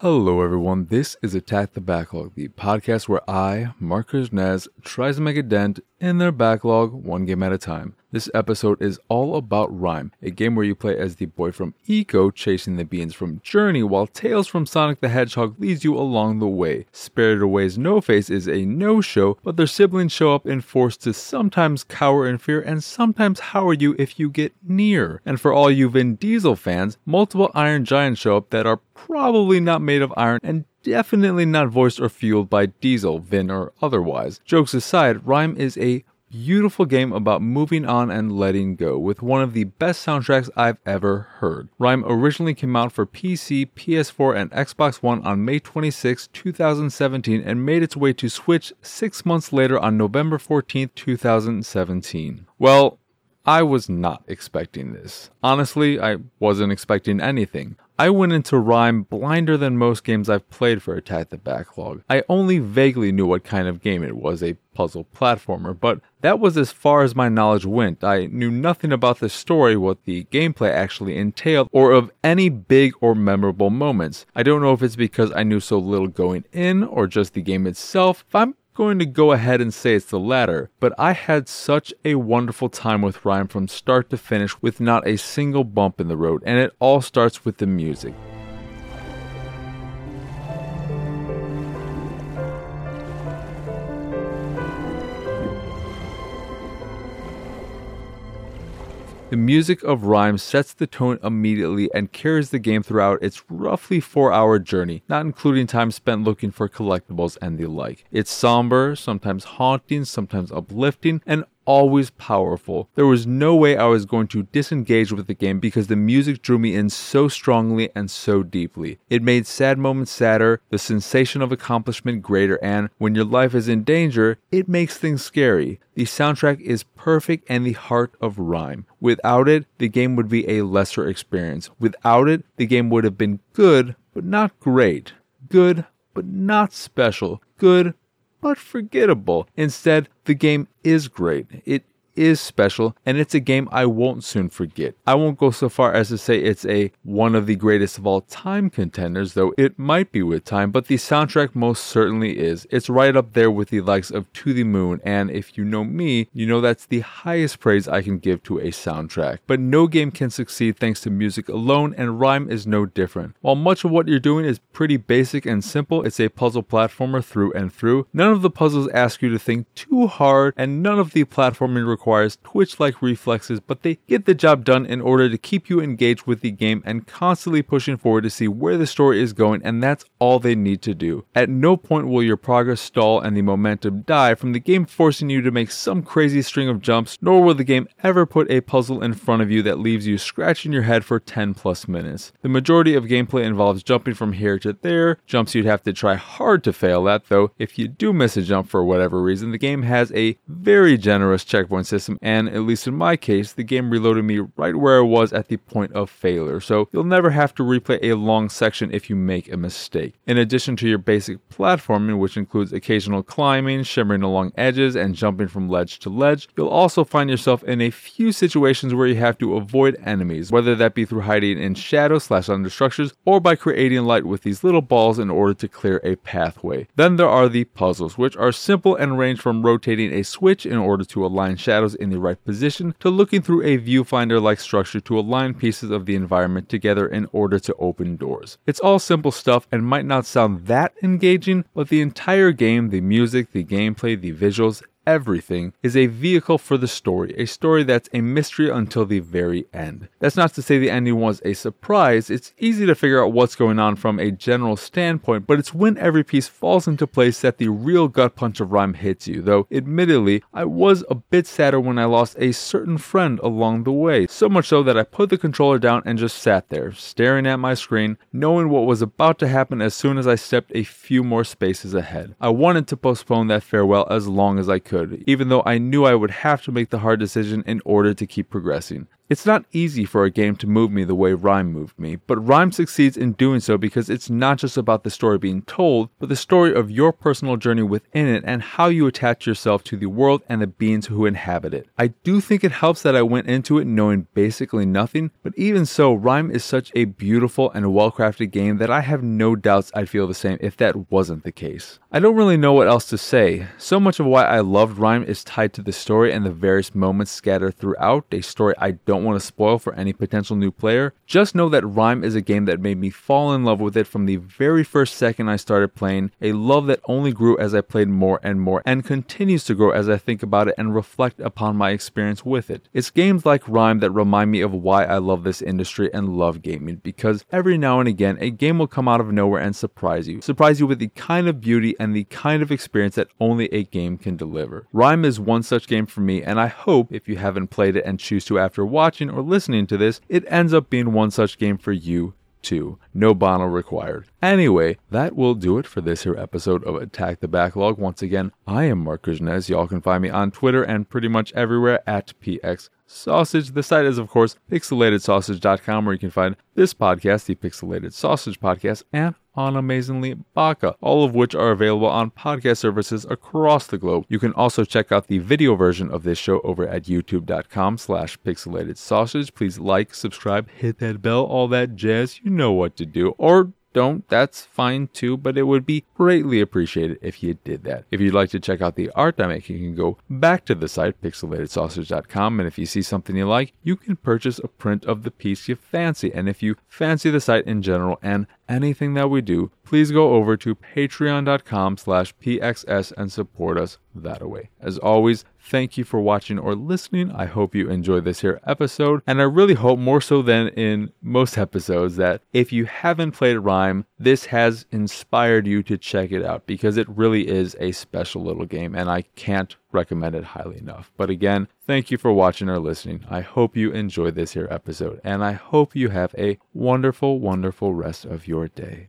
Hello, everyone. This is Attack the Backlog, the podcast where I, Marcus Nez, tries to make a dent in their backlog one game at a time. This episode is all about Rime, a game where you play as the boy from Ico chasing the beans from Journey, while Tails from Sonic the Hedgehog leads you along the way. Spirited Away's No Face is a no show, but their siblings show up in force to sometimes cower in fear and sometimes howard you if you get near. And for all you Vin Diesel fans, multiple Iron Giants show up that are probably not made of iron and definitely not voiced or fueled by Diesel, Vin, or otherwise. Jokes aside, Rime is a beautiful game about moving on and letting go, with one of the best soundtracks I've ever heard. Rime originally came out for PC, PS4, and Xbox One on May 26, 2017, and made its way to Switch six months later on November 14, 2017. Well, I was not expecting this. Honestly, I wasn't expecting anything. I went into Rime blinder than most games I've played for Attack the Backlog. I only vaguely knew what kind of game it was, a puzzle platformer, but that was as far as my knowledge went. I knew nothing about the story, what the gameplay actually entailed, or of any big or memorable moments. I don't know if it's because I knew so little going in, or just the game itself. I'm going to go ahead and say it's the latter, but I had such a wonderful time with Rime from start to finish with not a single bump in the road, and it all starts with the music. The music of Rime sets the tone immediately and carries the game throughout its roughly four hour journey, not including time spent looking for collectibles and the like. It's somber, sometimes haunting, sometimes uplifting, and always powerful. There was no way I was going to disengage with the game because the music drew me in so strongly and so deeply. It made sad moments sadder, the sensation of accomplishment greater, and when your life is in danger, it makes things scary. The soundtrack is perfect and the heart of Rime. Without it, the game would be a lesser experience. Without it, the game would have been good, but not great. Good, but not special. Good, but forgettable. Instead, the game is great. It is special and it's a game I won't soon forget. I won't go so far as to say it's a one of the greatest of all time contenders, though it might be with time, but the soundtrack most certainly is. It's right up there with the likes of To the Moon, and if you know me, you know that's the highest praise I can give to a soundtrack. But no game can succeed thanks to music alone, and Rime is no different. While much of what you're doing is pretty basic and simple, it's a puzzle platformer through and through. None of the puzzles ask you to think too hard, and none of the platforming requires twitch like reflexes, but they get the job done in order to keep you engaged with the game and constantly pushing forward to see where the story is going, and that's all they need to do. At no point will your progress stall and the momentum die from the game forcing you to make some crazy string of jumps, nor will the game ever put a puzzle in front of you that leaves you scratching your head for 10 plus minutes. The majority of gameplay involves jumping from here to there, jumps you'd have to try hard to fail at, though if you do miss a jump for whatever reason, the game has a very generous checkpoint system, and at least in my case, the game reloaded me right where I was at the point of failure, so you'll never have to replay a long section if you make a mistake. In addition to your basic platforming, which includes occasional climbing, shimmering along edges, and jumping from ledge to ledge, you'll also find yourself in a few situations where you have to avoid enemies, whether that be through hiding in shadows slash under structures, or by creating light with these little balls in order to clear a pathway. Then there are the puzzles, which are simple and range from rotating a switch in order to align shadows in the right position to looking through a viewfinder like structure to align pieces of the environment together in order to open doors. It's all simple stuff and might not sound that engaging, but the entire game, the music, the gameplay, the visuals, everything is a vehicle for the story, a story that's a mystery until the very end. That's not to say the ending was a surprise, it's easy to figure out what's going on from a general standpoint, but it's when every piece falls into place that the real gut punch of Rime hits you, though admittedly, I was a bit sadder when I lost a certain friend along the way, so much so that I put the controller down and just sat there, staring at my screen, knowing what was about to happen as soon as I stepped a few more spaces ahead. I wanted to postpone that farewell as long as I could could, even though I knew I would have to make the hard decision in order to keep progressing. It's not easy for a game to move me the way Rime moved me, but Rime succeeds in doing so because it's not just about the story being told, but the story of your personal journey within it and how you attach yourself to the world and the beings who inhabit it. I do think it helps that I went into it knowing basically nothing, but even so, Rime is such a beautiful and well crafted game that I have no doubts I'd feel the same if that wasn't the case. I don't really know what else to say. So much of why I loved Rime is tied to the story and the various moments scattered throughout, a story I don't want to spoil for any potential new player. Just know that Rime is a game that made me fall in love with it from the very first second I started playing, a love that only grew as I played more and more and continues to grow as I think about it and reflect upon my experience with it. It's games like Rime that remind me of why I love this industry and love gaming because every now and again a game will come out of nowhere and surprise you. Surprise you with the kind of beauty and the kind of experience that only a game can deliver. Rime is one such game for me, and I hope if you haven't played it and choose to after watching or listening to this, it ends up being one such game for you too. No Bono required. Anyway, that will do it for this here episode of Attack the Backlog. Once again, I am Mark Krishnez. Y'all can find me on Twitter and pretty much everywhere at PX Sausage. The site is, of course, pixelatedsausage.com, where you can find this podcast, the Pixelated Sausage Podcast, and on Amazingly Baka, all of which are available on podcast services across the globe. You can also check out the video version of this show over at youtube.com slash pixelated sausage. Please like, subscribe, hit that bell, all that jazz. You know what to do. Or don't, that's fine too, but it would be greatly appreciated if you did that. If you'd like to check out the art I make, you can go back to the site, pixelatedsausage.com, and if you see something you like, you can purchase a print of the piece you fancy. And if you fancy the site in general and anything that we do, please go over to patreon.com slash pxs and support us that way. As always, thank you for watching or listening. I hope you enjoyed this here episode, and I really hope more so than in most episodes that if you haven't played Rime, this has inspired you to check it out because it really is a special little game, and I can't recommend it highly enough. But again, thank you for watching or listening. I hope you enjoyed this here episode, and I hope you have a wonderful, wonderful rest of your day.